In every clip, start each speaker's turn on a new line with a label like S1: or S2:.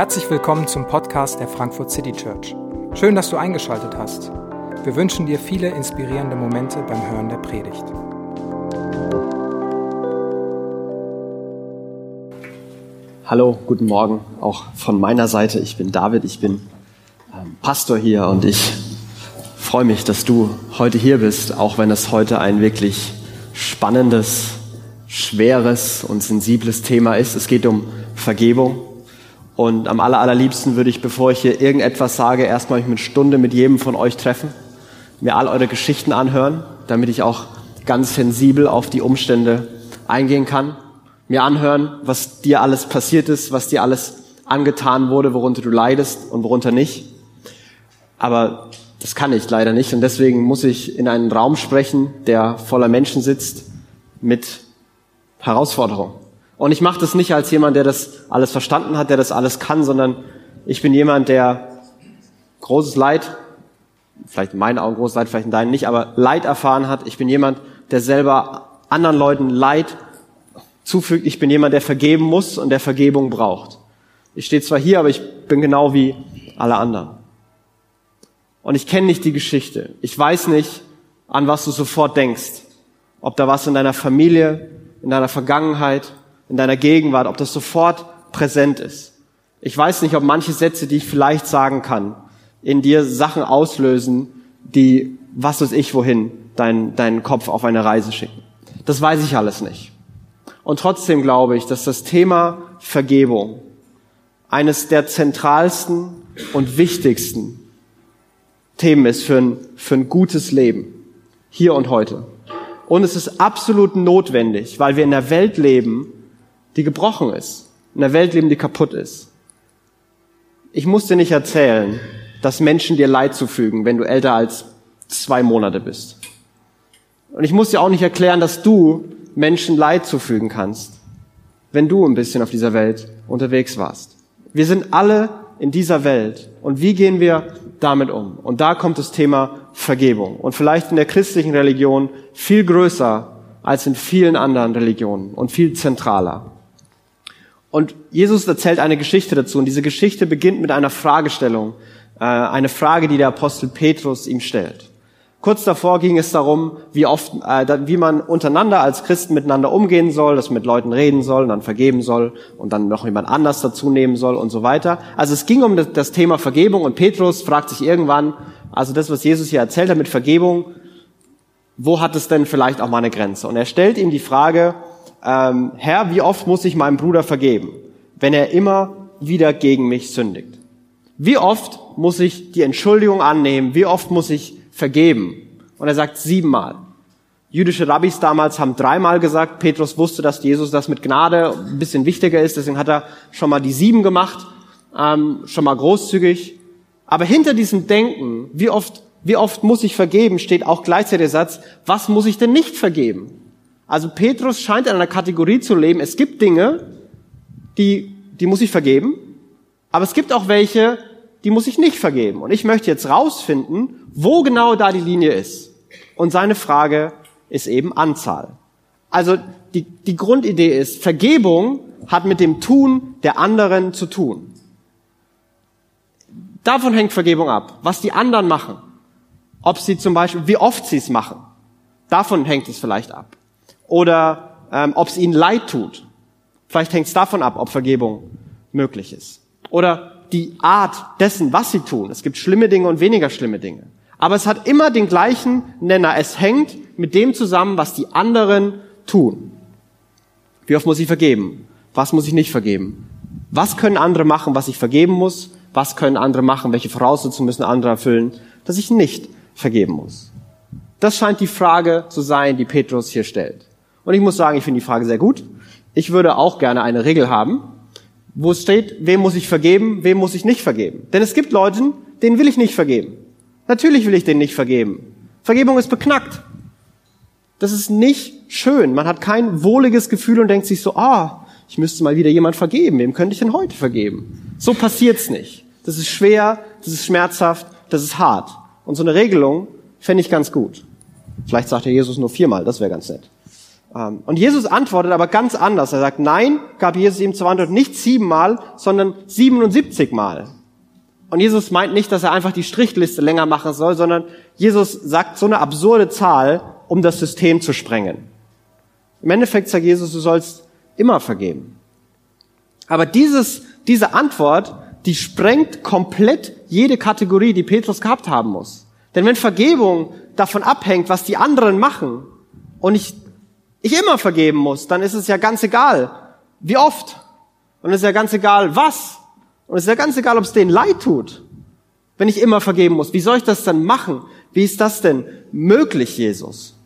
S1: Herzlich willkommen zum Podcast der Frankfurt City Church. Schön, dass du eingeschaltet hast. Wir wünschen dir viele inspirierende Momente beim Hören der Predigt.
S2: Hallo, guten Morgen auch von meiner Seite. Ich bin David, ich bin ähm, Pastor hier und ich freue mich, dass du heute hier bist, auch wenn es heute ein wirklich spannendes, schweres und sensibles Thema ist. Es geht um Vergebung. Und am aller, allerliebsten würde ich, bevor ich hier irgendetwas sage, erstmal mich eine Stunde mit jedem von euch treffen, mir all eure Geschichten anhören, damit ich auch ganz sensibel auf die Umstände eingehen kann, mir anhören, was dir alles passiert ist, was dir alles angetan wurde, worunter du leidest und worunter nicht. Aber das kann ich leider nicht und deswegen muss ich in einen Raum sprechen, der voller Menschen sitzt mit Herausforderungen. Und ich mache das nicht als jemand, der das alles verstanden hat, der das alles kann, sondern ich bin jemand, der großes Leid, vielleicht in meinen Augen großes Leid, vielleicht in deinen nicht, aber Leid erfahren hat. Ich bin jemand, der selber anderen Leuten Leid zufügt. Ich bin jemand, der vergeben muss und der Vergebung braucht. Ich stehe zwar hier, aber ich bin genau wie alle anderen. Und ich kenne nicht die Geschichte. Ich weiß nicht, an was du sofort denkst. Ob da was in deiner Familie, in deiner Vergangenheit, in deiner Gegenwart, ob das sofort präsent ist. Ich weiß nicht, ob manche Sätze, die ich vielleicht sagen kann, in dir Sachen auslösen, die, was weiß ich wohin, deinen deinen Kopf auf eine Reise schicken. Das weiß ich alles nicht. Und trotzdem glaube ich, dass das Thema Vergebung eines der zentralsten und wichtigsten Themen ist für ein, für ein gutes Leben, hier und heute. Und es ist absolut notwendig, weil wir in der Welt leben, die gebrochen ist, in einer Welt leben, die kaputt ist. Ich muss dir nicht erzählen, dass Menschen dir Leid zufügen, wenn du älter als zwei Monate bist. Und ich muss dir auch nicht erklären, dass du Menschen Leid zufügen kannst, wenn du ein bisschen auf dieser Welt unterwegs warst. Wir sind alle in dieser Welt. Und wie gehen wir damit um? Und da kommt das Thema Vergebung. Und vielleicht in der christlichen Religion viel größer als in vielen anderen Religionen und viel zentraler. Und Jesus erzählt eine Geschichte dazu. Und diese Geschichte beginnt mit einer Fragestellung. Äh, eine Frage, die der Apostel Petrus ihm stellt. Kurz davor ging es darum, wie oft, äh, wie man untereinander als Christen miteinander umgehen soll, dass man mit Leuten reden soll, dann vergeben soll und dann noch jemand anders dazu nehmen soll und so weiter. Also es ging um das Thema Vergebung und Petrus fragt sich irgendwann, also das, was Jesus hier erzählt hat mit Vergebung, wo hat es denn vielleicht auch mal eine Grenze? Und er stellt ihm die Frage, ähm, Herr, wie oft muss ich meinem Bruder vergeben, wenn er immer wieder gegen mich sündigt? Wie oft muss ich die Entschuldigung annehmen? Wie oft muss ich vergeben? Und er sagt siebenmal. Jüdische Rabbis damals haben dreimal gesagt. Petrus wusste, dass Jesus das mit Gnade ein bisschen wichtiger ist. Deswegen hat er schon mal die sieben gemacht, ähm, schon mal großzügig. Aber hinter diesem Denken, wie oft, wie oft muss ich vergeben, steht auch gleichzeitig der Satz, was muss ich denn nicht vergeben? Also Petrus scheint in einer Kategorie zu leben, es gibt Dinge, die, die muss ich vergeben, aber es gibt auch welche, die muss ich nicht vergeben. Und ich möchte jetzt rausfinden, wo genau da die Linie ist. Und seine Frage ist eben Anzahl. Also die, die Grundidee ist, Vergebung hat mit dem Tun der anderen zu tun. Davon hängt Vergebung ab, was die anderen machen. Ob sie zum Beispiel, wie oft sie es machen. Davon hängt es vielleicht ab oder ähm, ob es ihnen leid tut. Vielleicht hängt es davon ab, ob Vergebung möglich ist. Oder die Art dessen, was sie tun. Es gibt schlimme Dinge und weniger schlimme Dinge. Aber es hat immer den gleichen Nenner. Es hängt mit dem zusammen, was die anderen tun. Wie oft muss ich vergeben? Was muss ich nicht vergeben? Was können andere machen, was ich vergeben muss? Was können andere machen? Welche Voraussetzungen müssen andere erfüllen, dass ich nicht vergeben muss? Das scheint die Frage zu sein, die Petrus hier stellt. Und ich muss sagen, ich finde die Frage sehr gut. Ich würde auch gerne eine Regel haben, wo es steht, wem muss ich vergeben, wem muss ich nicht vergeben. Denn es gibt Leute, denen will ich nicht vergeben. Natürlich will ich denen nicht vergeben. Vergebung ist beknackt. Das ist nicht schön. Man hat kein wohliges Gefühl und denkt sich so, ah, ich müsste mal wieder jemand vergeben. Wem könnte ich denn heute vergeben? So passiert's nicht. Das ist schwer, das ist schmerzhaft, das ist hart. Und so eine Regelung fände ich ganz gut. Vielleicht sagt der Jesus nur viermal, das wäre ganz nett. Ähm, und Jesus antwortet aber ganz anders. Er sagt, nein, gab Jesus ihm Antwort nicht siebenmal, sondern 77 Mal. Und Jesus meint nicht, dass er einfach die Strichliste länger machen soll, sondern Jesus sagt so eine absurde Zahl, um das System zu sprengen. Im Endeffekt sagt Jesus, du sollst immer vergeben. Aber dieses, diese Antwort, die sprengt komplett jede Kategorie, die Petrus gehabt haben muss. Denn wenn Vergebung davon abhängt, was die anderen machen, und ich ich immer vergeben muss, dann ist es ja ganz egal, wie oft. Und es ist ja ganz egal, was. Und es ist ja ganz egal, ob es denen leid tut, wenn ich immer vergeben muss. Wie soll ich das denn machen? Wie ist das denn möglich, Jesus?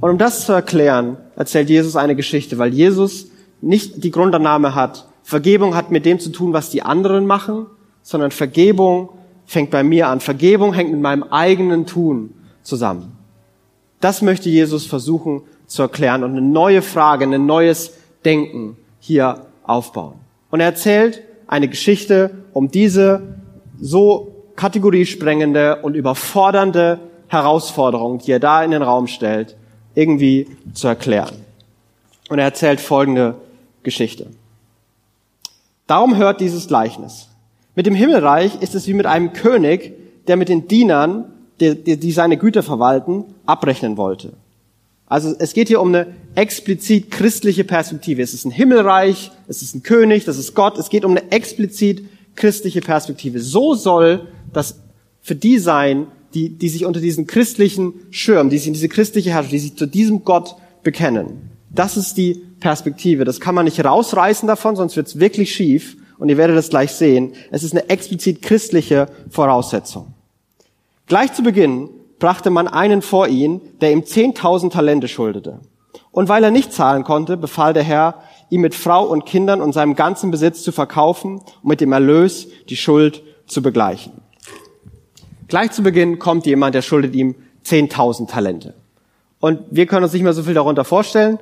S2: Und um das zu erklären, erzählt Jesus eine Geschichte, weil Jesus nicht die Grundannahme hat, Vergebung hat mit dem zu tun, was die anderen machen, sondern Vergebung fängt bei mir an. Vergebung hängt mit meinem eigenen Tun zusammen. Das möchte Jesus versuchen zu erklären und eine neue Frage, ein neues Denken hier aufbauen. Und er erzählt eine Geschichte, um diese so kategoriesprengende und überfordernde Herausforderung, die er da in den Raum stellt, irgendwie zu erklären. Und er erzählt folgende Geschichte. Darum hört dieses Gleichnis. Mit dem Himmelreich ist es wie mit einem König, der mit den Dienern, die, die seine Güter verwalten, abrechnen wollte. Also es geht hier um eine explizit christliche Perspektive. Es ist ein Himmelreich, es ist ein König, das ist Gott. Es geht um eine explizit christliche Perspektive. So soll das für die sein, die, die sich unter diesen christlichen Schirm, die sich in diese christliche Herrschaft, die sich zu diesem Gott bekennen. Das ist die Perspektive. Das kann man nicht rausreißen davon, sonst wird es wirklich schief. Und ihr werdet das gleich sehen. Es ist eine explizit christliche Voraussetzung. Gleich zu Beginn brachte man einen vor ihn, der ihm zehntausend Talente schuldete. Und weil er nicht zahlen konnte, befahl der Herr, ihm mit Frau und Kindern und seinem ganzen Besitz zu verkaufen und mit dem Erlös die Schuld zu begleichen. Gleich zu Beginn kommt jemand, der schuldet ihm zehntausend Talente. Und wir können uns nicht mehr so viel darunter vorstellen.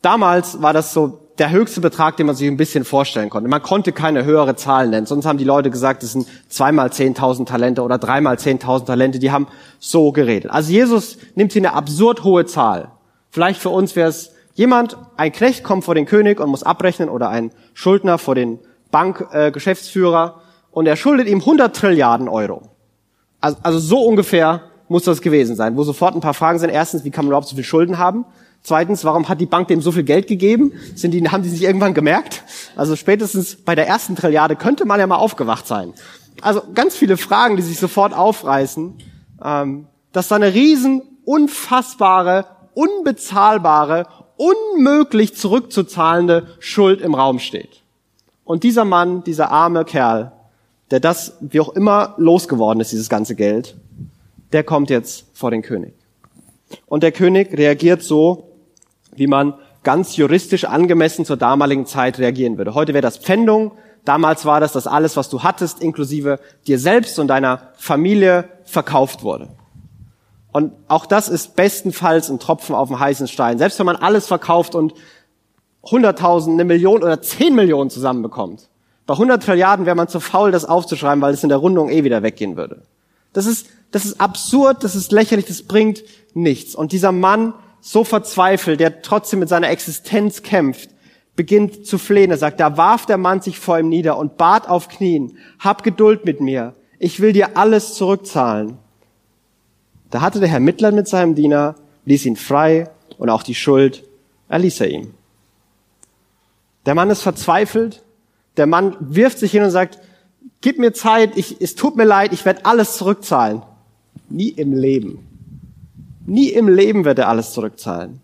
S2: Damals war das so der höchste Betrag, den man sich ein bisschen vorstellen konnte. Man konnte keine höhere Zahl nennen. Sonst haben die Leute gesagt, es sind zweimal zehntausend Talente oder dreimal zehntausend Talente. Die haben so geredet. Also Jesus nimmt hier eine absurd hohe Zahl. Vielleicht für uns wäre es jemand, ein Knecht kommt vor den König und muss abrechnen oder ein Schuldner vor den Bankgeschäftsführer äh, und er schuldet ihm 100 Trilliarden Euro. Also, also so ungefähr muss das gewesen sein, wo sofort ein paar Fragen sind. Erstens, wie kann man überhaupt so viel Schulden haben? Zweitens, warum hat die Bank dem so viel Geld gegeben? Sind die, haben die sich irgendwann gemerkt? Also spätestens bei der ersten Trilliarde könnte man ja mal aufgewacht sein. Also ganz viele Fragen, die sich sofort aufreißen, ähm, dass da eine riesen, unfassbare, unbezahlbare, unmöglich zurückzuzahlende Schuld im Raum steht. Und dieser Mann, dieser arme Kerl, der das, wie auch immer, losgeworden ist, dieses ganze Geld, der kommt jetzt vor den König. Und der König reagiert so, wie man ganz juristisch angemessen zur damaligen Zeit reagieren würde. Heute wäre das Pfändung. Damals war das, dass alles, was du hattest, inklusive dir selbst und deiner Familie, verkauft wurde. Und auch das ist bestenfalls ein Tropfen auf dem heißen Stein. Selbst wenn man alles verkauft und 100.000, eine Million oder 10 Millionen zusammenbekommt. Bei 100 Trilliarden wäre man zu faul, das aufzuschreiben, weil es in der Rundung eh wieder weggehen würde. Das ist, das ist absurd, das ist lächerlich, das bringt nichts. Und dieser Mann so verzweifelt, der trotzdem mit seiner Existenz kämpft, beginnt zu flehen. Er sagt, da warf der Mann sich vor ihm nieder und bat auf Knien, hab Geduld mit mir, ich will dir alles zurückzahlen. Da hatte der Herr Mitleid mit seinem Diener, ließ ihn frei und auch die Schuld erließ er ihm. Der Mann ist verzweifelt, der Mann wirft sich hin und sagt, gib mir Zeit, ich, es tut mir leid, ich werde alles zurückzahlen. Nie im Leben. Nie im Leben wird er alles zurückzahlen.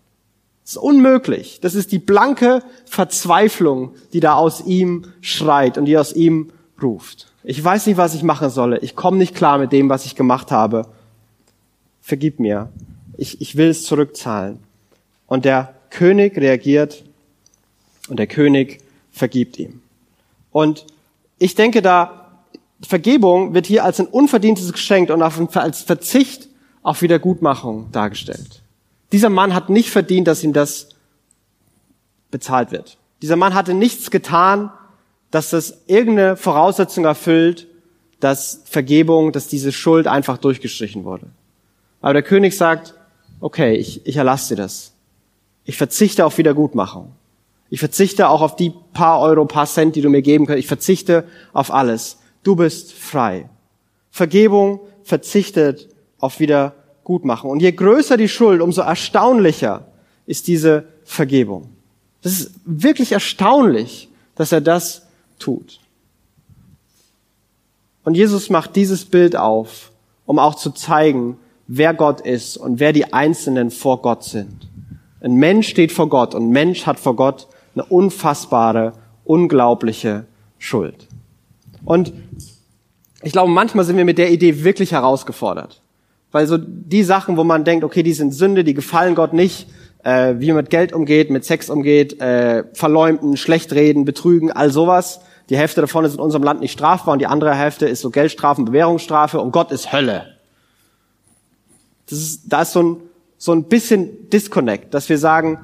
S2: Das ist unmöglich. Das ist die blanke Verzweiflung, die da aus ihm schreit und die aus ihm ruft. Ich weiß nicht, was ich machen solle. Ich komme nicht klar mit dem, was ich gemacht habe. Vergib mir. Ich, ich will es zurückzahlen. Und der König reagiert und der König vergibt ihm. Und ich denke da, Vergebung wird hier als ein unverdientes Geschenk und als Verzicht auf Wiedergutmachung dargestellt. Dieser Mann hat nicht verdient, dass ihm das bezahlt wird. Dieser Mann hatte nichts getan, dass das irgendeine Voraussetzung erfüllt, dass Vergebung, dass diese Schuld einfach durchgestrichen wurde. Aber der König sagt, okay, ich, ich erlasse dir das. Ich verzichte auf Wiedergutmachung. Ich verzichte auch auf die paar Euro, paar Cent, die du mir geben kannst. Ich verzichte auf alles. Du bist frei. Vergebung verzichtet auf Wiedergutmachung. Und je größer die Schuld, umso erstaunlicher ist diese Vergebung. Das ist wirklich erstaunlich, dass er das tut. Und Jesus macht dieses Bild auf, um auch zu zeigen, wer Gott ist und wer die Einzelnen vor Gott sind. Ein Mensch steht vor Gott und Mensch hat vor Gott eine unfassbare, unglaubliche Schuld. Und ich glaube, manchmal sind wir mit der Idee wirklich herausgefordert. Weil so die Sachen, wo man denkt, okay, die sind Sünde, die gefallen Gott nicht, äh, wie man mit Geld umgeht, mit Sex umgeht, äh, verleumden, schlecht reden, betrügen, all sowas. Die Hälfte davon ist in unserem Land nicht strafbar und die andere Hälfte ist so Geldstrafen, Bewährungsstrafe und Gott ist Hölle. Das ist, da ist so ein, so ein bisschen Disconnect, dass wir sagen,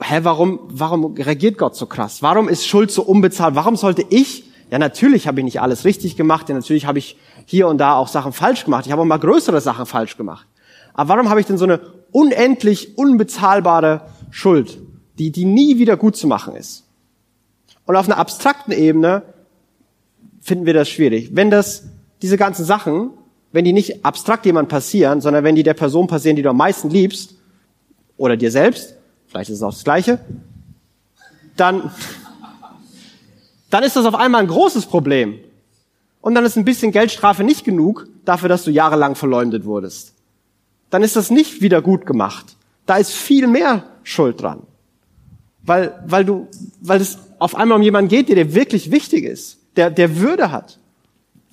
S2: hä, warum, warum reagiert Gott so krass? Warum ist Schuld so unbezahlt? Warum sollte ich, ja natürlich habe ich nicht alles richtig gemacht, ja natürlich habe ich hier und da auch Sachen falsch gemacht. Ich habe auch mal größere Sachen falsch gemacht. Aber warum habe ich denn so eine unendlich unbezahlbare Schuld, die, die nie wieder gut zu machen ist? Und auf einer abstrakten Ebene finden wir das schwierig. Wenn das, diese ganzen Sachen, wenn die nicht abstrakt jemand passieren, sondern wenn die der Person passieren, die du am meisten liebst, oder dir selbst, vielleicht ist es auch das Gleiche, dann, dann ist das auf einmal ein großes Problem. Und dann ist ein bisschen Geldstrafe nicht genug dafür, dass du jahrelang verleumdet wurdest. Dann ist das nicht wieder gut gemacht. Da ist viel mehr Schuld dran. Weil, weil du, weil es auf einmal um jemanden geht, der dir wirklich wichtig ist, der, der Würde hat.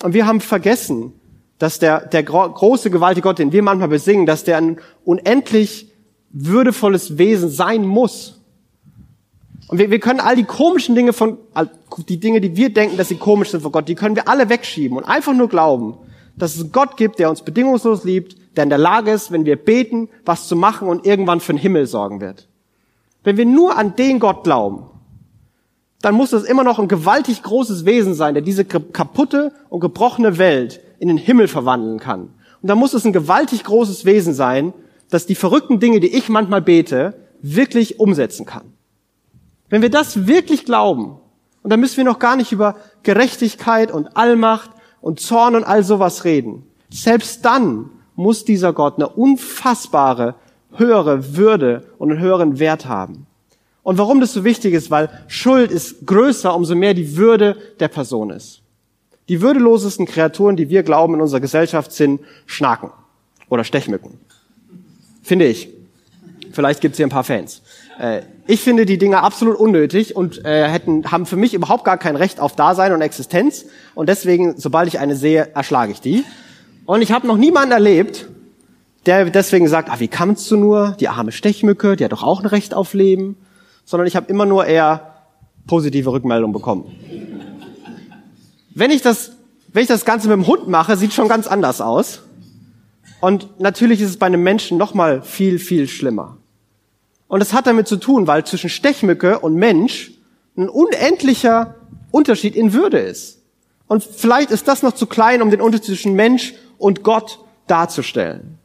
S2: Und wir haben vergessen, dass der, der große, gewaltige Gott, den wir manchmal besingen, dass der ein unendlich würdevolles Wesen sein muss. Und wir, wir können all die komischen Dinge von, die Dinge, die wir denken, dass sie komisch sind vor Gott, die können wir alle wegschieben und einfach nur glauben, dass es einen Gott gibt, der uns bedingungslos liebt, der in der Lage ist, wenn wir beten, was zu machen und irgendwann für den Himmel sorgen wird. Wenn wir nur an den Gott glauben, dann muss das immer noch ein gewaltig großes Wesen sein, der diese kaputte und gebrochene Welt in den Himmel verwandeln kann. Und dann muss es ein gewaltig großes Wesen sein, das die verrückten Dinge, die ich manchmal bete, wirklich umsetzen kann. Wenn wir das wirklich glauben, und dann müssen wir noch gar nicht über Gerechtigkeit und Allmacht und Zorn und all sowas reden. Selbst dann muss dieser Gott eine unfassbare, höhere Würde und einen höheren Wert haben. Und warum das so wichtig ist, weil Schuld ist größer, umso mehr die Würde der Person ist. Die würdelosesten Kreaturen, die wir glauben in unserer Gesellschaft, sind Schnaken oder Stechmücken. Finde ich. Vielleicht gibt's hier ein paar Fans. Äh, ich finde die Dinger absolut unnötig und äh, hätten, haben für mich überhaupt gar kein Recht auf Dasein und Existenz. Und deswegen, sobald ich eine sehe, erschlage ich die. Und ich habe noch niemanden erlebt, der deswegen sagt, ah, wie kannst du nur, die arme Stechmücke, die hat doch auch ein Recht auf Leben. Sondern ich habe immer nur eher positive Rückmeldungen bekommen. Wenn ich das, wenn ich das Ganze mit dem Hund mache, sieht schon ganz anders aus. Und natürlich ist es bei einem Menschen noch mal viel, viel schlimmer. Und es hat damit zu tun, weil zwischen Stechmücke und Mensch ein unendlicher Unterschied in Würde ist. Und vielleicht ist das noch zu klein, um den Unterschied zwischen Mensch und Gott darzustellen.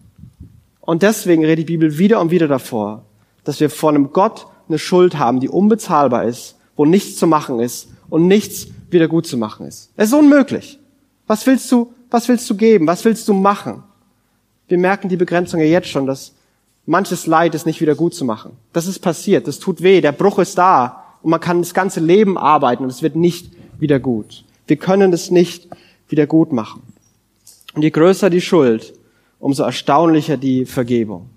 S2: Und deswegen redet die Bibel wieder und wieder davor, dass wir vor einem Gott eine Schuld haben, die unbezahlbar ist, wo nichts zu machen ist und nichts wieder gut zu machen ist. Es ist unmöglich. Was willst du, was willst du geben? Was willst du machen? Wir merken die Begrenzung ja jetzt schon, dass manches Leid ist nicht wieder gut zu machen. Das ist passiert, das tut weh, der Bruch ist da und man kann das ganze Leben arbeiten und es wird nicht wieder gut. Wir können es nicht wieder gut machen. Und je größer die Schuld, umso erstaunlicher die Vergebung.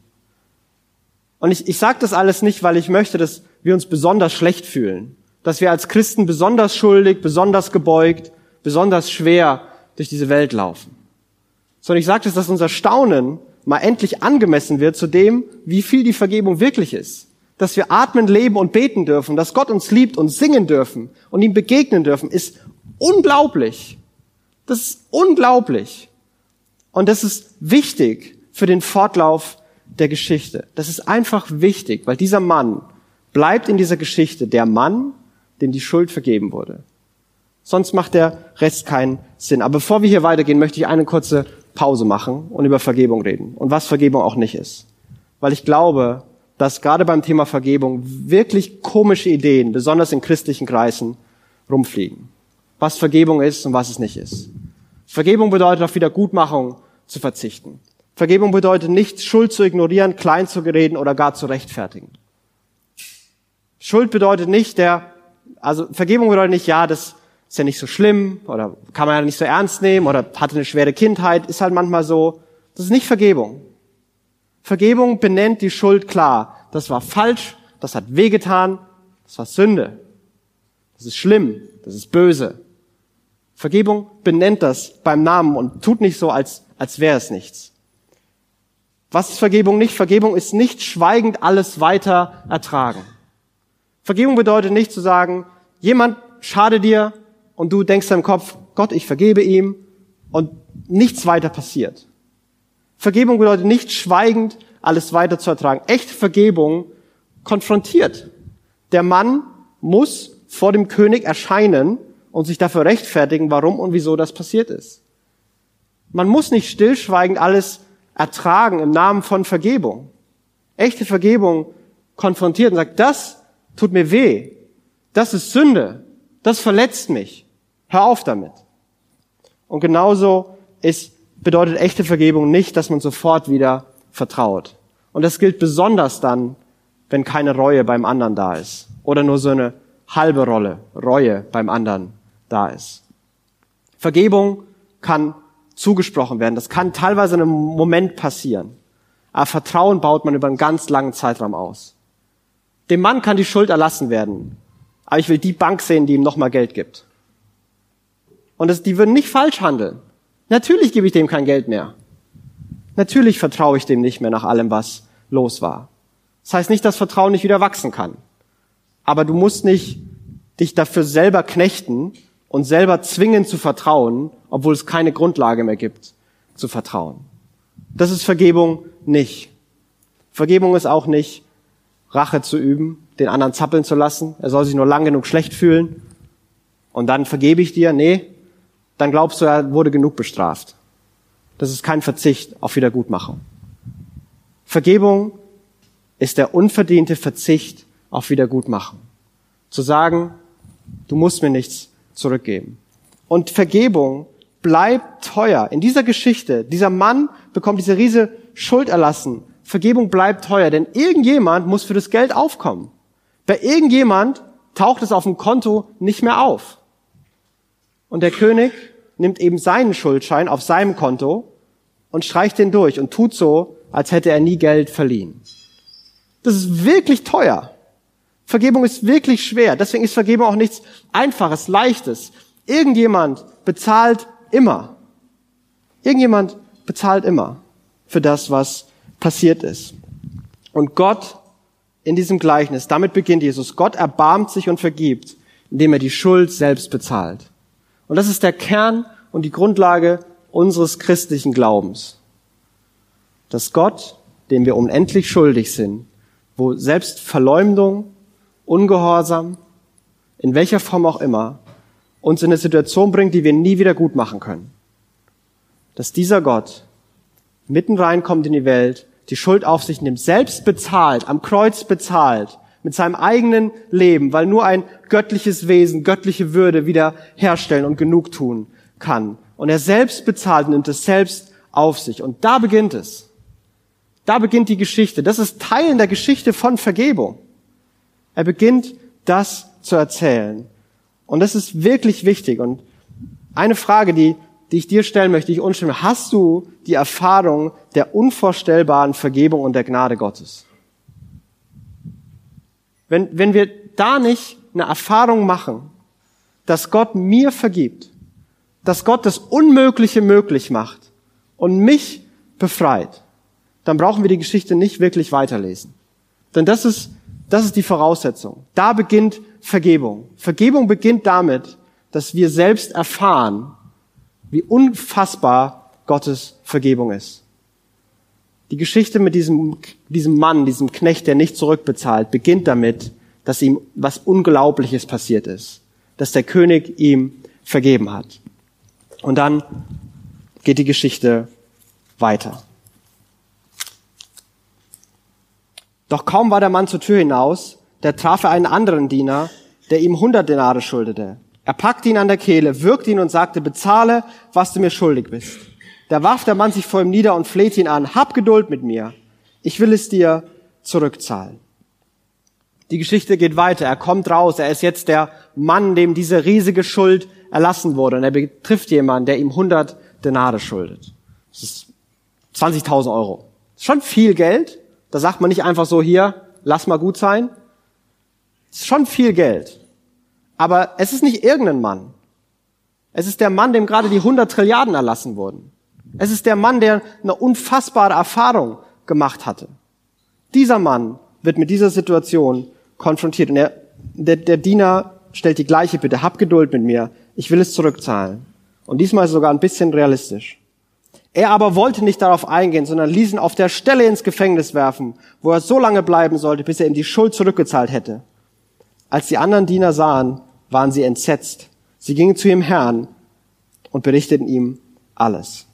S2: Und ich, ich sage das alles nicht, weil ich möchte, dass wir uns besonders schlecht fühlen dass wir als Christen besonders schuldig, besonders gebeugt, besonders schwer durch diese Welt laufen. Sondern ich sage das, dass unser Staunen mal endlich angemessen wird zu dem, wie viel die Vergebung wirklich ist. Dass wir atmen, leben und beten dürfen, dass Gott uns liebt und singen dürfen und ihm begegnen dürfen, ist unglaublich. Das ist unglaublich. Und das ist wichtig für den Fortlauf der Geschichte. Das ist einfach wichtig, weil dieser Mann bleibt in dieser Geschichte der Mann, dem die Schuld vergeben wurde. Sonst macht der Rest keinen Sinn. Aber bevor wir hier weitergehen, möchte ich eine kurze Pause machen und über Vergebung reden und was Vergebung auch nicht ist. Weil ich glaube, dass gerade beim Thema Vergebung wirklich komische Ideen, besonders in christlichen Kreisen, rumfliegen. Was Vergebung ist und was es nicht ist. Vergebung bedeutet auf Wiedergutmachung zu verzichten. Vergebung bedeutet nicht, Schuld zu ignorieren, klein zu reden oder gar zu rechtfertigen. Schuld bedeutet nicht, der, also Vergebung bedeutet nicht, ja, das ist ja nicht so schlimm oder kann man ja nicht so ernst nehmen oder hatte eine schwere Kindheit, ist halt manchmal so. Das ist nicht Vergebung. Vergebung benennt die Schuld klar. Das war falsch, das hat wehgetan, das war Sünde. Das ist schlimm, das ist böse. Vergebung benennt das beim Namen und tut nicht so, als, als wäre es nichts. Was ist Vergebung nicht? Vergebung ist nicht schweigend alles weiter ertragen. Vergebung bedeutet nicht zu sagen, jemand schade dir und du denkst im Kopf, Gott, ich vergebe ihm und nichts weiter passiert. Vergebung bedeutet nicht schweigend alles weiter zu ertragen. Echte Vergebung konfrontiert. Der Mann muss vor dem König erscheinen und sich dafür rechtfertigen, warum und wieso das passiert ist. Man muss nicht stillschweigend alles ertragen im Namen von Vergebung. Echte Vergebung konfrontiert und sagt, das tut mir weh. Das ist Sünde. Das verletzt mich. Hör auf damit. Und genauso ist, bedeutet echte Vergebung nicht, dass man sofort wieder vertraut. Und das gilt besonders dann, wenn keine Reue beim anderen da ist. Oder nur so eine halbe Rolle, Reue beim anderen da ist. Vergebung kann zugesprochen werden. Das kann teilweise in einem Moment passieren. Aber Vertrauen baut man über einen ganz langen Zeitraum aus. Dem Mann kann die Schuld erlassen werden. Aber ich will die Bank sehen, die ihm nochmal Geld gibt. Und das, die würden nicht falsch handeln. Natürlich gebe ich dem kein Geld mehr. Natürlich vertraue ich dem nicht mehr nach allem, was los war. Das heißt nicht, dass Vertrauen nicht wieder wachsen kann. Aber du musst nicht dich dafür selber knechten und selber zwingen zu vertrauen, obwohl es keine Grundlage mehr gibt, zu vertrauen. Das ist Vergebung nicht. Vergebung ist auch nicht, Rache zu üben, den anderen zappeln zu lassen. Er soll sich nur lang genug schlecht fühlen. Und dann vergebe ich dir. Nee, dann glaubst du, er wurde genug bestraft. Das ist kein Verzicht auf Wiedergutmachung. Vergebung ist der unverdiente Verzicht auf Wiedergutmachung. Zu sagen, du musst mir nichts zurückgeben. Und Vergebung bleibt teuer. In dieser Geschichte, dieser Mann bekommt diese riese Schuld erlassen. Vergebung bleibt teuer, denn irgendjemand muss für das Geld aufkommen. Bei irgendjemand taucht es auf dem Konto nicht mehr auf. Und der König nimmt eben seinen Schuldschein auf seinem Konto und streicht den durch und tut so, als hätte er nie Geld verliehen. Das ist wirklich teuer. Vergebung ist wirklich schwer. Deswegen ist Vergebung auch nichts Einfaches, Leichtes. Irgendjemand bezahlt immer. Irgendjemand bezahlt immer für das, was passiert ist. Und Gott in diesem Gleichnis, damit beginnt Jesus, Gott erbarmt sich und vergibt, indem er die Schuld selbst bezahlt. Und das ist der Kern und die Grundlage unseres christlichen Glaubens. Dass Gott, dem wir unendlich schuldig sind, wo selbst Verleumdung, Ungehorsam, in welcher Form auch immer, uns in eine Situation bringt, die wir nie wieder gut machen können. Dass dieser Gott mitten reinkommt in die Welt, die Schuld auf sich nimmt, selbst bezahlt, am Kreuz bezahlt, mit seinem eigenen Leben, weil nur ein göttliches Wesen, göttliche Würde wieder herstellen und genug tun kann. Und er selbst bezahlt, nimmt es selbst auf sich. Und da beginnt es. Da beginnt die Geschichte. Das ist Teil der Geschichte von Vergebung. Er beginnt das zu erzählen. Und das ist wirklich wichtig. Und eine Frage, die, die ich dir stellen möchte, die ich unstimme, hast du die Erfahrung der unvorstellbaren Vergebung und der Gnade Gottes? Wenn, wenn wir da nicht eine Erfahrung machen, dass Gott mir vergibt, dass Gott das Unmögliche möglich macht und mich befreit, dann brauchen wir die Geschichte nicht wirklich weiterlesen. Denn das ist das ist die Voraussetzung. Da beginnt Vergebung. Vergebung beginnt damit, dass wir selbst erfahren, wie unfassbar Gottes Vergebung ist. Die Geschichte mit diesem, diesem Mann, diesem Knecht, der nicht zurückbezahlt, beginnt damit, dass ihm was Unglaubliches passiert ist. Dass der König ihm vergeben hat. Und dann geht die Geschichte weiter. Doch kaum war der Mann zur Tür hinaus, da traf er einen anderen Diener, der ihm hundert Denare schuldete. Er packte ihn an der Kehle, würgte ihn und sagte, bezahle, was du mir schuldig bist. Da warf der Mann sich vor ihm nieder und flehte ihn an, hab Geduld mit mir, ich will es dir zurückzahlen. Die Geschichte geht weiter, er kommt raus, er ist jetzt der Mann, dem diese riesige Schuld erlassen wurde und er betrifft jemanden, der ihm 100 Denare schuldet. Das ist 20.000 Euro. Ist schon viel Geld. Da sagt man nicht einfach so, hier, lass mal gut sein. Ist schon viel Geld. Aber es ist nicht irgendein Mann. Es ist der Mann, dem gerade die 100 Trilliarden erlassen wurden. Es ist der Mann, der eine unfassbare Erfahrung gemacht hatte. Dieser Mann wird mit dieser Situation konfrontiert und er, der, der Diener stellt die gleiche Bitte, hab Geduld mit mir, ich will es zurückzahlen. Und diesmal sogar ein bisschen realistisch. Er aber wollte nicht darauf eingehen, sondern ließ ihn auf der Stelle ins Gefängnis werfen, wo er so lange bleiben sollte, bis er ihm die Schuld zurückgezahlt hätte. Als die anderen Diener sahen, waren sie entsetzt. Sie gingen zu ihrem Herrn und berichteten ihm alles.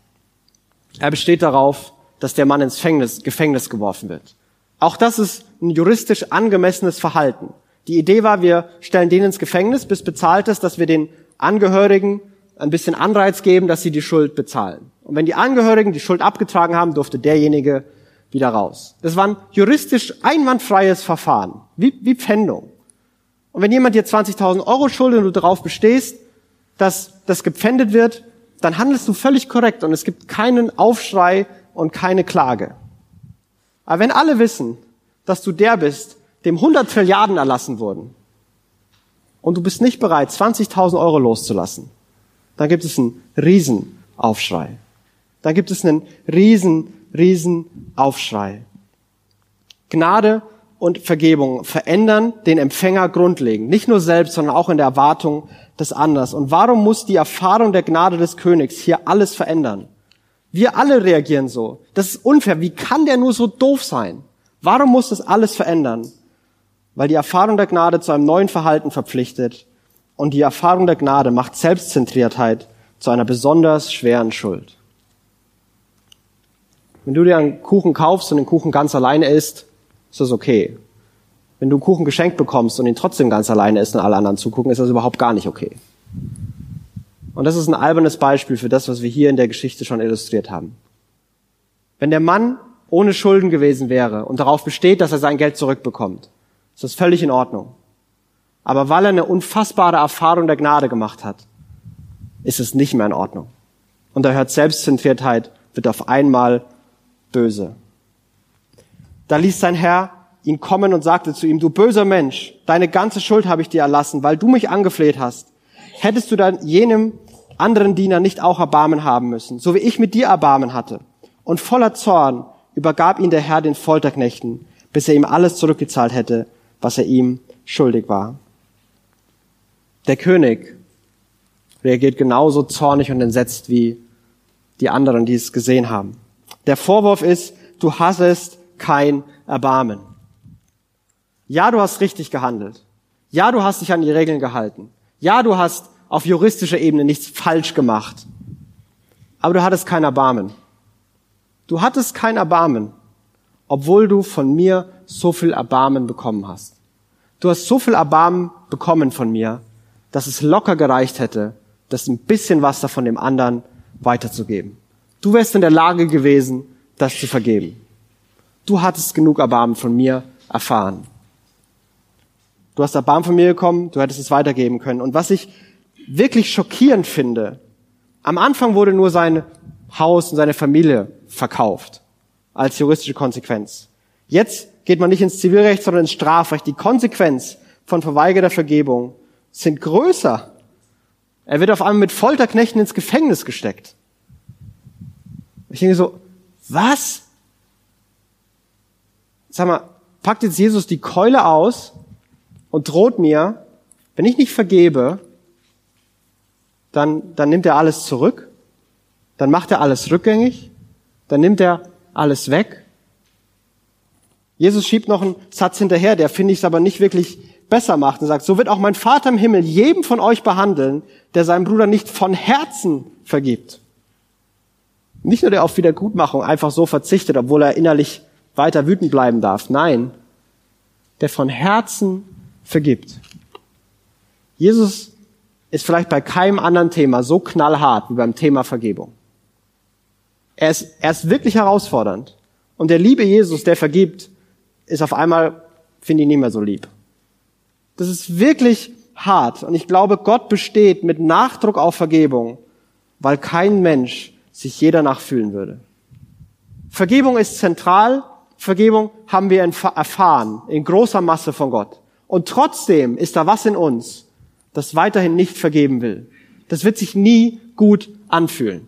S2: Er besteht darauf, dass der Mann ins Gefängnis, Gefängnis geworfen wird. Auch das ist ein juristisch angemessenes Verhalten. Die Idee war, wir stellen den ins Gefängnis, bis bezahlt ist, dass wir den Angehörigen ein bisschen Anreiz geben, dass sie die Schuld bezahlen. Und wenn die Angehörigen die Schuld abgetragen haben, durfte derjenige wieder raus. Das war ein juristisch einwandfreies Verfahren, wie, wie Pfändung. Und wenn jemand dir 20.000 Euro schuldet und du darauf bestehst, dass das gepfändet wird, dann handelst du völlig korrekt und es gibt keinen Aufschrei und keine Klage. Aber wenn alle wissen, dass du der bist, dem 100 Trilliarden erlassen wurden, und du bist nicht bereit, 20.000 Euro loszulassen, dann gibt es einen Riesenaufschrei. Dann gibt es einen riesen, riesen Aufschrei. Gnade und Vergebung verändern den Empfänger grundlegend. Nicht nur selbst, sondern auch in der Erwartung des Anders. Und warum muss die Erfahrung der Gnade des Königs hier alles verändern? Wir alle reagieren so. Das ist unfair. Wie kann der nur so doof sein? Warum muss das alles verändern? Weil die Erfahrung der Gnade zu einem neuen Verhalten verpflichtet und die Erfahrung der Gnade macht Selbstzentriertheit zu einer besonders schweren Schuld. Wenn du dir einen Kuchen kaufst und den Kuchen ganz alleine isst, ist das okay. Wenn du einen Kuchen geschenkt bekommst und ihn trotzdem ganz alleine isst und alle anderen zugucken, ist das überhaupt gar nicht okay. Und das ist ein albernes Beispiel für das, was wir hier in der Geschichte schon illustriert haben. Wenn der Mann ohne Schulden gewesen wäre und darauf besteht, dass er sein Geld zurückbekommt, ist das völlig in Ordnung. Aber weil er eine unfassbare Erfahrung der Gnade gemacht hat, ist es nicht mehr in Ordnung. Und da hört Selbstzentriertheit, wird auf einmal böse. Da ließ sein Herr ihn kommen und sagte zu ihm, du böser Mensch, deine ganze Schuld habe ich dir erlassen, weil du mich angefleht hast. Hättest du dann jenem anderen Diener nicht auch Erbarmen haben müssen, so wie ich mit dir Erbarmen hatte. Und voller Zorn übergab ihn der Herr den Folterknechten, bis er ihm alles zurückgezahlt hätte, was er ihm schuldig war. Der König reagiert genauso zornig und entsetzt wie die anderen, die es gesehen haben. Der Vorwurf ist, du hassest kein Erbarmen. Ja, du hast richtig gehandelt. Ja, du hast dich an die Regeln gehalten. Ja, du hast auf juristischer Ebene nichts falsch gemacht. Aber du hattest kein Erbarmen. Du hattest kein Erbarmen, obwohl du von mir so viel Erbarmen bekommen hast. Du hast so viel Erbarmen bekommen von mir, dass es locker gereicht hätte, das ein bisschen was davon dem anderen weiterzugeben. Du wärst in der Lage gewesen, das zu vergeben. Du hattest genug Erbarmen von mir erfahren. Du hast Erbarmen von mir bekommen, du hättest es weitergeben können. Und was ich wirklich schockierend finde, am Anfang wurde nur sein Haus und seine Familie verkauft als juristische Konsequenz. Jetzt geht man nicht ins Zivilrecht, sondern ins Strafrecht. Die Konsequenz von verweigerter Vergebung sind größer. Er wird auf einmal mit Folterknechten ins Gefängnis gesteckt. Ich denke so, was? Sag mal, packt jetzt Jesus die Keule aus und droht mir, wenn ich nicht vergebe, dann, dann nimmt er alles zurück, dann macht er alles rückgängig, dann nimmt er alles weg. Jesus schiebt noch einen Satz hinterher, der finde ich es aber nicht wirklich besser macht und sagt, so wird auch mein Vater im Himmel jedem von euch behandeln, der seinem Bruder nicht von Herzen vergibt. Nicht nur der auf Wiedergutmachung einfach so verzichtet, obwohl er innerlich weiter wütend bleiben darf. Nein, der von Herzen vergibt. Jesus ist vielleicht bei keinem anderen Thema so knallhart wie beim Thema Vergebung. Er ist, er ist wirklich herausfordernd. Und der liebe Jesus, der vergibt, ist auf einmal, finde ich, nicht mehr so lieb. Das ist wirklich hart. Und ich glaube, Gott besteht mit Nachdruck auf Vergebung, weil kein Mensch sich jeder nachfühlen würde. Vergebung ist zentral. Vergebung haben wir erfahren in großer Masse von Gott. Und trotzdem ist da was in uns, das weiterhin nicht vergeben will. Das wird sich nie gut anfühlen.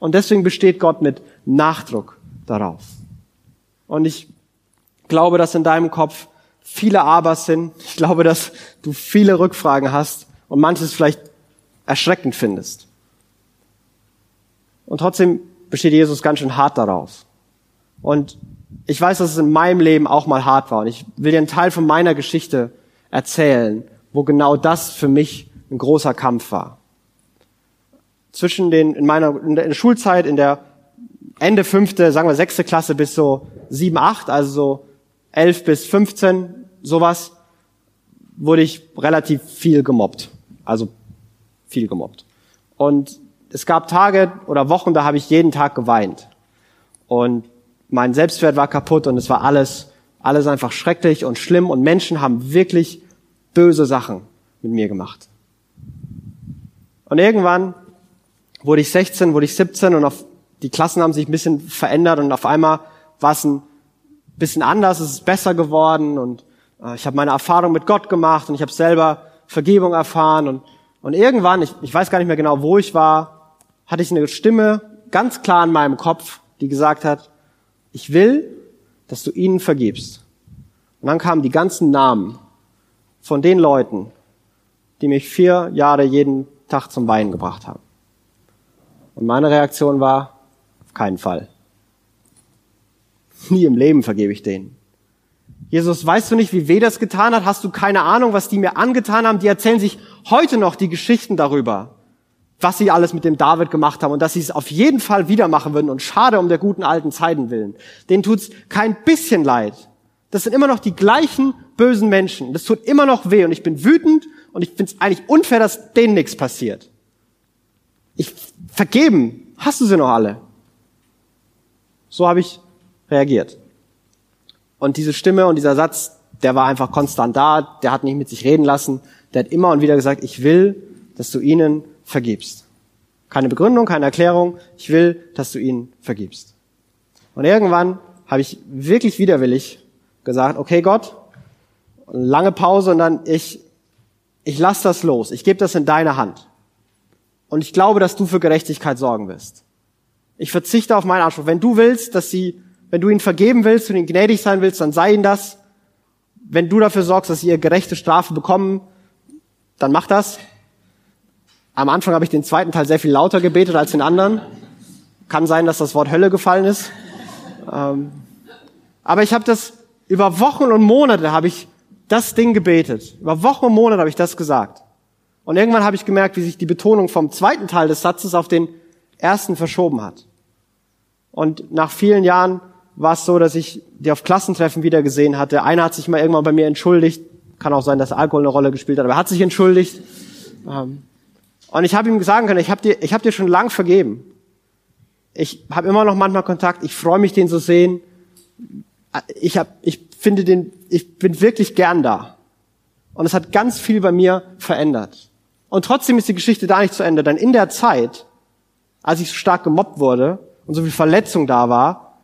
S2: Und deswegen besteht Gott mit Nachdruck darauf. Und ich glaube, dass in deinem Kopf viele Abers sind. Ich glaube, dass du viele Rückfragen hast und manches vielleicht erschreckend findest. Und trotzdem besteht Jesus ganz schön hart darauf. Und ich weiß, dass es in meinem Leben auch mal hart war. Und ich will dir einen Teil von meiner Geschichte erzählen, wo genau das für mich ein großer Kampf war. Zwischen den, in meiner, in der Schulzeit, in der Ende fünfte, sagen wir sechste Klasse bis so sieben, acht, also so elf bis fünfzehn, sowas, wurde ich relativ viel gemobbt. Also viel gemobbt. Und es gab Tage oder Wochen, da habe ich jeden Tag geweint. Und mein Selbstwert war kaputt und es war alles, alles einfach schrecklich und schlimm und Menschen haben wirklich böse Sachen mit mir gemacht. Und irgendwann wurde ich 16, wurde ich 17 und auf, die Klassen haben sich ein bisschen verändert und auf einmal war es ein bisschen anders, es ist besser geworden und äh, ich habe meine Erfahrung mit Gott gemacht und ich habe selber Vergebung erfahren und, und irgendwann, ich, ich weiß gar nicht mehr genau, wo ich war, hatte ich eine Stimme ganz klar in meinem Kopf, die gesagt hat, ich will, dass du ihnen vergibst. Und dann kamen die ganzen Namen von den Leuten, die mich vier Jahre jeden Tag zum Weinen gebracht haben. Und meine Reaktion war, auf keinen Fall. Nie im Leben vergebe ich denen. Jesus, weißt du nicht, wie weh das getan hat? Hast du keine Ahnung, was die mir angetan haben? Die erzählen sich heute noch die Geschichten darüber, was sie alles mit dem David gemacht haben und dass sie es auf jeden Fall wieder machen würden und schade um der guten alten Zeiten willen. Denen tut's kein bisschen leid. Das sind immer noch die gleichen bösen Menschen. Das tut immer noch weh und ich bin wütend und ich finde es eigentlich unfair, dass denen nichts passiert. Ich vergeben, hast du sie noch alle? So habe ich reagiert. Und diese Stimme und dieser Satz, der war einfach konstant da, der hat nicht mit sich reden lassen, der hat immer und wieder gesagt, ich will, dass du ihnen vergibst. Keine Begründung, keine Erklärung, ich will, dass du ihnen vergibst. Und irgendwann habe ich wirklich widerwillig gesagt, okay Gott, lange Pause und dann ich, ich lass das los, ich gebe das in deine Hand. Und ich glaube, dass du für Gerechtigkeit sorgen wirst. Ich verzichte auf meinen Anspruch. Wenn du willst, dass sie wenn du ihnen vergeben willst und ihnen gnädig sein willst, dann sei ihnen das. Wenn du dafür sorgst, dass sie ihre gerechte Strafe bekommen, dann mach das. Am Anfang habe ich den zweiten Teil sehr viel lauter gebetet als den anderen. Kann sein, dass das Wort Hölle gefallen ist. Ähm, aber ich habe das über Wochen und Monate habe ich das Ding gebetet. Über Wochen und Monate habe ich das gesagt. Und irgendwann habe ich gemerkt, wie sich die Betonung vom zweiten Teil des Satzes auf den ersten verschoben hat. Und nach vielen Jahren war es so, dass ich die auf Klassentreffen wieder gesehen hatte. Einer hat sich mal irgendwann bei mir entschuldigt. Kann auch sein, dass Alkohol eine Rolle gespielt hat, aber er hat sich entschuldigt. Und ich habe ihm sagen können, ich habe dir, ich hab dir schon lang vergeben. Ich habe immer noch manchmal Kontakt. Ich freue mich, den zu sehen. Ich, hab, ich finde den, ich bin wirklich gern da. Und es hat ganz viel bei mir verändert. Und trotzdem ist die Geschichte da nicht zu Ende, denn in der Zeit, als ich so stark gemobbt wurde und so viel Verletzung da war,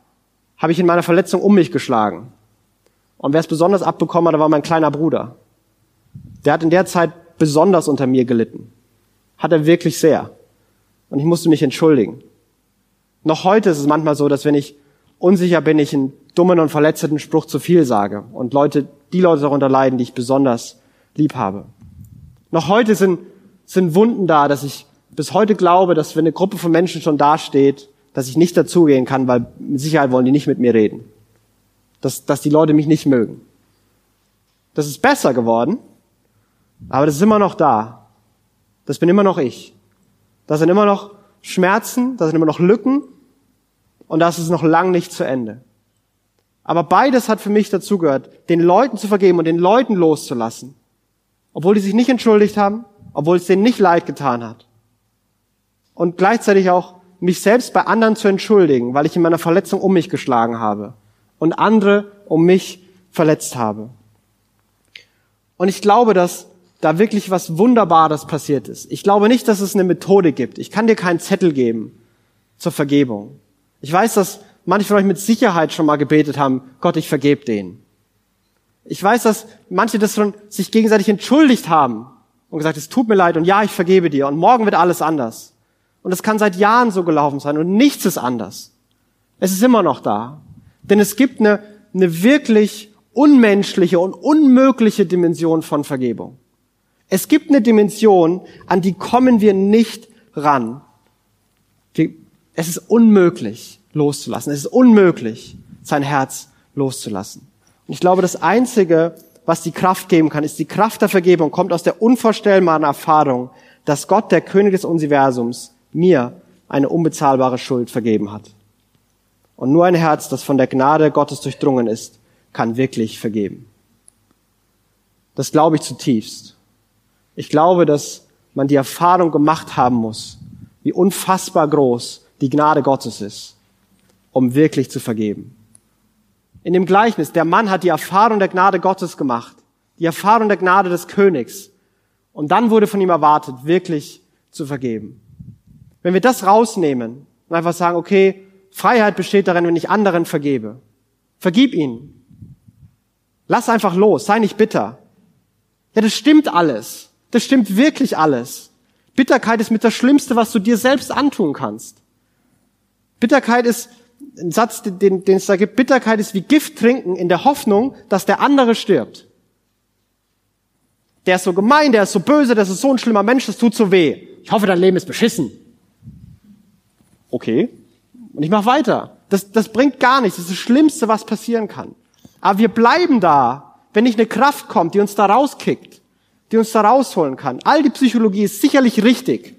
S2: habe ich in meiner Verletzung um mich geschlagen. Und wer es besonders abbekommen hat, war mein kleiner Bruder. Der hat in der Zeit besonders unter mir gelitten. Hat er wirklich sehr. Und ich musste mich entschuldigen. Noch heute ist es manchmal so, dass wenn ich unsicher bin, ich einen dummen und verletzenden Spruch zu viel sage und Leute, die Leute darunter leiden, die ich besonders lieb habe. Noch heute sind, sind Wunden da, dass ich bis heute glaube, dass wenn eine Gruppe von Menschen schon dasteht dass ich nicht dazugehen kann, weil mit Sicherheit wollen die nicht mit mir reden. Dass, dass die Leute mich nicht mögen. Das ist besser geworden, aber das ist immer noch da. Das bin immer noch ich. Da sind immer noch Schmerzen, da sind immer noch Lücken und das ist noch lang nicht zu Ende. Aber beides hat für mich dazugehört, den Leuten zu vergeben und den Leuten loszulassen. Obwohl die sich nicht entschuldigt haben, obwohl es denen nicht leid getan hat. Und gleichzeitig auch mich selbst bei anderen zu entschuldigen, weil ich in meiner Verletzung um mich geschlagen habe und andere um mich verletzt habe. Und ich glaube, dass da wirklich was Wunderbares passiert ist. Ich glaube nicht, dass es eine Methode gibt. Ich kann dir keinen Zettel geben zur Vergebung. Ich weiß, dass manche von euch mit Sicherheit schon mal gebetet haben, Gott, ich vergebe denen. Ich weiß, dass manche das schon sich gegenseitig entschuldigt haben und gesagt, es tut mir leid und ja, ich vergebe dir und morgen wird alles anders. Und es kann seit Jahren so gelaufen sein und nichts ist anders. Es ist immer noch da. Denn es gibt eine, eine wirklich unmenschliche und unmögliche Dimension von Vergebung. Es gibt eine Dimension, an die kommen wir nicht ran. Es ist unmöglich loszulassen. Es ist unmöglich, sein Herz loszulassen. Und ich glaube, das Einzige, was die Kraft geben kann, ist die Kraft der Vergebung, kommt aus der unvorstellbaren Erfahrung, dass Gott, der König des Universums, mir eine unbezahlbare Schuld vergeben hat. Und nur ein Herz, das von der Gnade Gottes durchdrungen ist, kann wirklich vergeben. Das glaube ich zutiefst. Ich glaube, dass man die Erfahrung gemacht haben muss, wie unfassbar groß die Gnade Gottes ist, um wirklich zu vergeben. In dem Gleichnis, der Mann hat die Erfahrung der Gnade Gottes gemacht, die Erfahrung der Gnade des Königs. Und dann wurde von ihm erwartet, wirklich zu vergeben. Wenn wir das rausnehmen und einfach sagen, okay, Freiheit besteht darin, wenn ich anderen vergebe. Vergib ihnen. Lass einfach los, sei nicht bitter. Ja, das stimmt alles. Das stimmt wirklich alles. Bitterkeit ist mit das Schlimmste, was du dir selbst antun kannst. Bitterkeit ist ein Satz, den, den es da gibt. Bitterkeit ist wie Gift trinken in der Hoffnung, dass der andere stirbt. Der ist so gemein, der ist so böse, das ist so ein schlimmer Mensch, das tut so weh. Ich hoffe, dein Leben ist beschissen. Okay. Und ich mache weiter. Das, das bringt gar nichts. Das ist das Schlimmste, was passieren kann. Aber wir bleiben da, wenn nicht eine Kraft kommt, die uns da rauskickt, die uns da rausholen kann. All die Psychologie ist sicherlich richtig,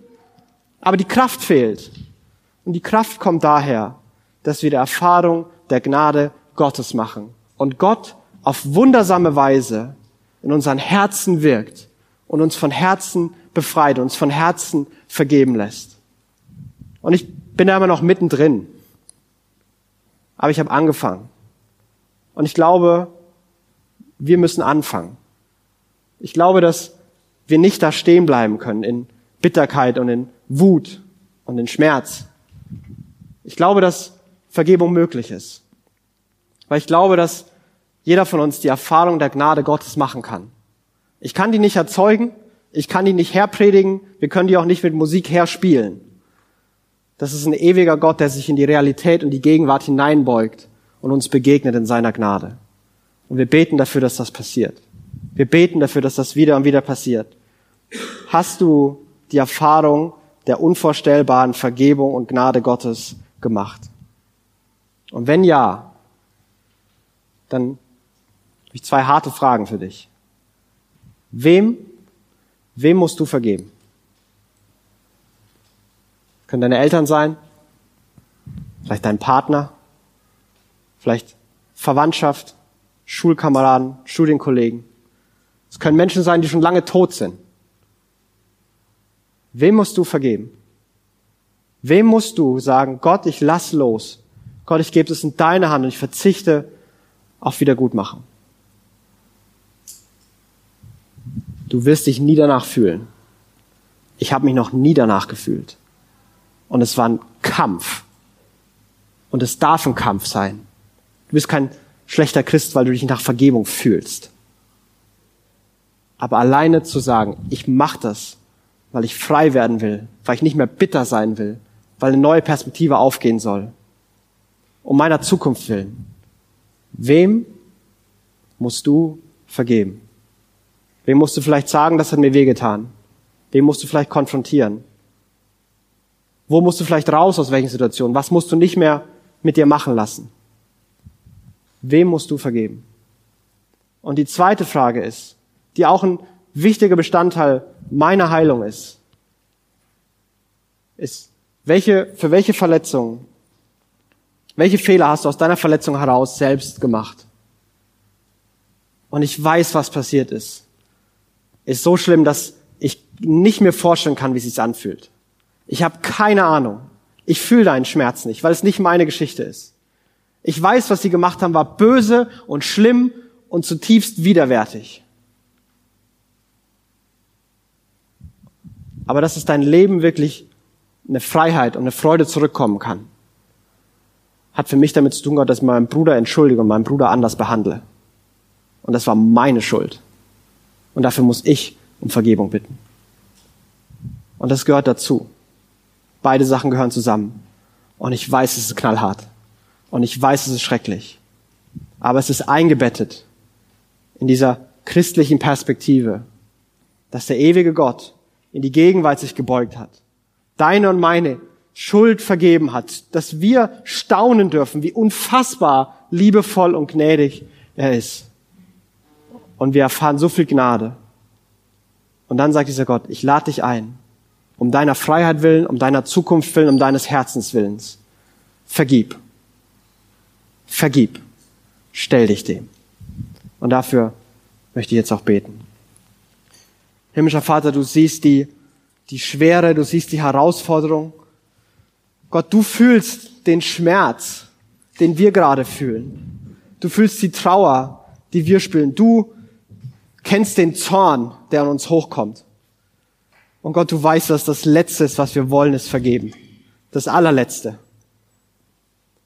S2: aber die Kraft fehlt. Und die Kraft kommt daher, dass wir die Erfahrung der Gnade Gottes machen. Und Gott auf wundersame Weise in unseren Herzen wirkt und uns von Herzen befreit, uns von Herzen vergeben lässt. Und ich bin da immer noch mittendrin. Aber ich habe angefangen. Und ich glaube, wir müssen anfangen. Ich glaube, dass wir nicht da stehen bleiben können in Bitterkeit und in Wut und in Schmerz. Ich glaube, dass Vergebung möglich ist. Weil ich glaube, dass jeder von uns die Erfahrung der Gnade Gottes machen kann. Ich kann die nicht erzeugen, ich kann die nicht herpredigen, wir können die auch nicht mit Musik herspielen. Das ist ein ewiger Gott, der sich in die Realität und die Gegenwart hineinbeugt und uns begegnet in seiner Gnade. Und wir beten dafür, dass das passiert. Wir beten dafür, dass das wieder und wieder passiert. Hast du die Erfahrung der unvorstellbaren Vergebung und Gnade Gottes gemacht? Und wenn ja, dann habe ich zwei harte Fragen für dich. Wem, wem musst du vergeben? Können deine Eltern sein, vielleicht dein Partner, vielleicht Verwandtschaft, Schulkameraden, Studienkollegen. Es können Menschen sein, die schon lange tot sind. Wem musst du vergeben? Wem musst du sagen, Gott, ich lass los. Gott, ich gebe es in deine Hand und ich verzichte auf Wiedergutmachen. Du wirst dich nie danach fühlen. Ich habe mich noch nie danach gefühlt. Und es war ein Kampf. Und es darf ein Kampf sein. Du bist kein schlechter Christ, weil du dich nach Vergebung fühlst. Aber alleine zu sagen, ich mache das, weil ich frei werden will, weil ich nicht mehr bitter sein will, weil eine neue Perspektive aufgehen soll, um meiner Zukunft willen. Wem musst du vergeben? Wem musst du vielleicht sagen, das hat mir wehgetan? Wem musst du vielleicht konfrontieren? Wo musst du vielleicht raus aus welchen Situationen? Was musst du nicht mehr mit dir machen lassen? Wem musst du vergeben? Und die zweite Frage ist, die auch ein wichtiger Bestandteil meiner Heilung ist, ist, welche, für welche Verletzungen Welche Fehler hast du aus deiner Verletzung heraus selbst gemacht? Und ich weiß, was passiert ist. Ist so schlimm, dass ich nicht mir vorstellen kann, wie es sich anfühlt. Ich habe keine Ahnung. Ich fühle deinen Schmerz nicht, weil es nicht meine Geschichte ist. Ich weiß, was sie gemacht haben, war böse und schlimm und zutiefst widerwärtig. Aber dass es dein Leben wirklich eine Freiheit und eine Freude zurückkommen kann, hat für mich damit zu tun gehabt, dass ich meinen Bruder entschuldige und meinen Bruder anders behandle. Und das war meine Schuld. Und dafür muss ich um Vergebung bitten. Und das gehört dazu. Beide Sachen gehören zusammen. Und ich weiß, es ist knallhart. Und ich weiß, es ist schrecklich. Aber es ist eingebettet in dieser christlichen Perspektive, dass der ewige Gott in die Gegenwart sich gebeugt hat, deine und meine Schuld vergeben hat, dass wir staunen dürfen, wie unfassbar liebevoll und gnädig er ist. Und wir erfahren so viel Gnade. Und dann sagt dieser Gott, ich lade dich ein, um deiner Freiheit willen, um deiner Zukunft willen, um deines Herzens willens. Vergib. Vergib. Stell dich dem. Und dafür möchte ich jetzt auch beten. Himmlischer Vater, du siehst die, die Schwere, du siehst die Herausforderung. Gott, du fühlst den Schmerz, den wir gerade fühlen. Du fühlst die Trauer, die wir spüren. Du kennst den Zorn, der an uns hochkommt. Und Gott, du weißt, dass das Letzte ist, was wir wollen, ist vergeben. Das allerletzte.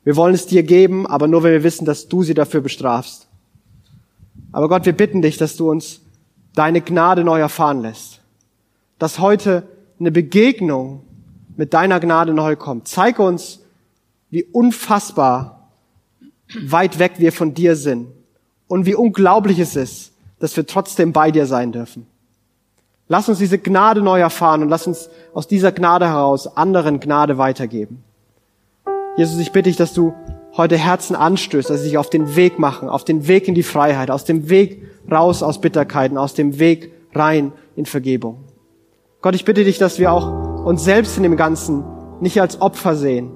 S2: Wir wollen es dir geben, aber nur wenn wir wissen, dass du sie dafür bestrafst. Aber Gott, wir bitten dich, dass du uns deine Gnade neu erfahren lässt. Dass heute eine Begegnung mit deiner Gnade neu kommt. Zeig uns, wie unfassbar weit weg wir von dir sind und wie unglaublich es ist, dass wir trotzdem bei dir sein dürfen. Lass uns diese Gnade neu erfahren und lass uns aus dieser Gnade heraus anderen Gnade weitergeben. Jesus, ich bitte dich, dass du heute Herzen anstößt, dass sie sich auf den Weg machen, auf den Weg in die Freiheit, aus dem Weg raus aus Bitterkeiten, aus dem Weg rein in Vergebung. Gott, ich bitte dich, dass wir auch uns selbst in dem Ganzen nicht als Opfer sehen,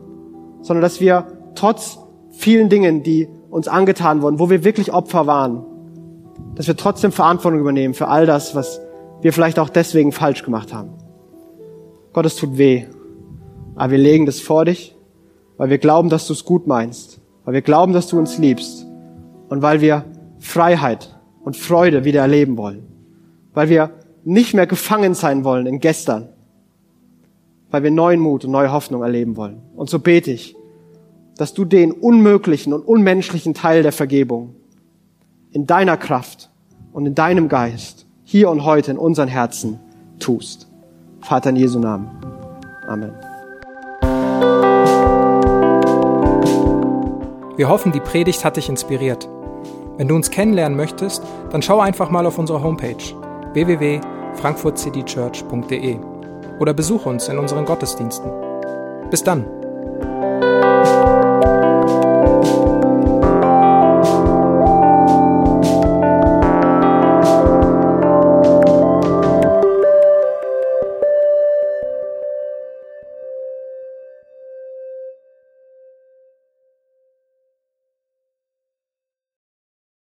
S2: sondern dass wir trotz vielen Dingen, die uns angetan wurden, wo wir wirklich Opfer waren, dass wir trotzdem Verantwortung übernehmen für all das, was wir vielleicht auch deswegen falsch gemacht haben. Gott, es tut weh, aber wir legen das vor dich, weil wir glauben, dass du es gut meinst, weil wir glauben, dass du uns liebst und weil wir Freiheit und Freude wieder erleben wollen, weil wir nicht mehr gefangen sein wollen in gestern, weil wir neuen Mut und neue Hoffnung erleben wollen. Und so bete ich, dass du den unmöglichen und unmenschlichen Teil der Vergebung in deiner Kraft und in deinem Geist hier und heute in unseren Herzen tust. Vater in Jesu Namen. Amen.
S1: Wir hoffen, die Predigt hat dich inspiriert. Wenn du uns kennenlernen möchtest, dann schau einfach mal auf unsere Homepage www.frankfurtcitychurch.de oder besuche uns in unseren Gottesdiensten. Bis dann!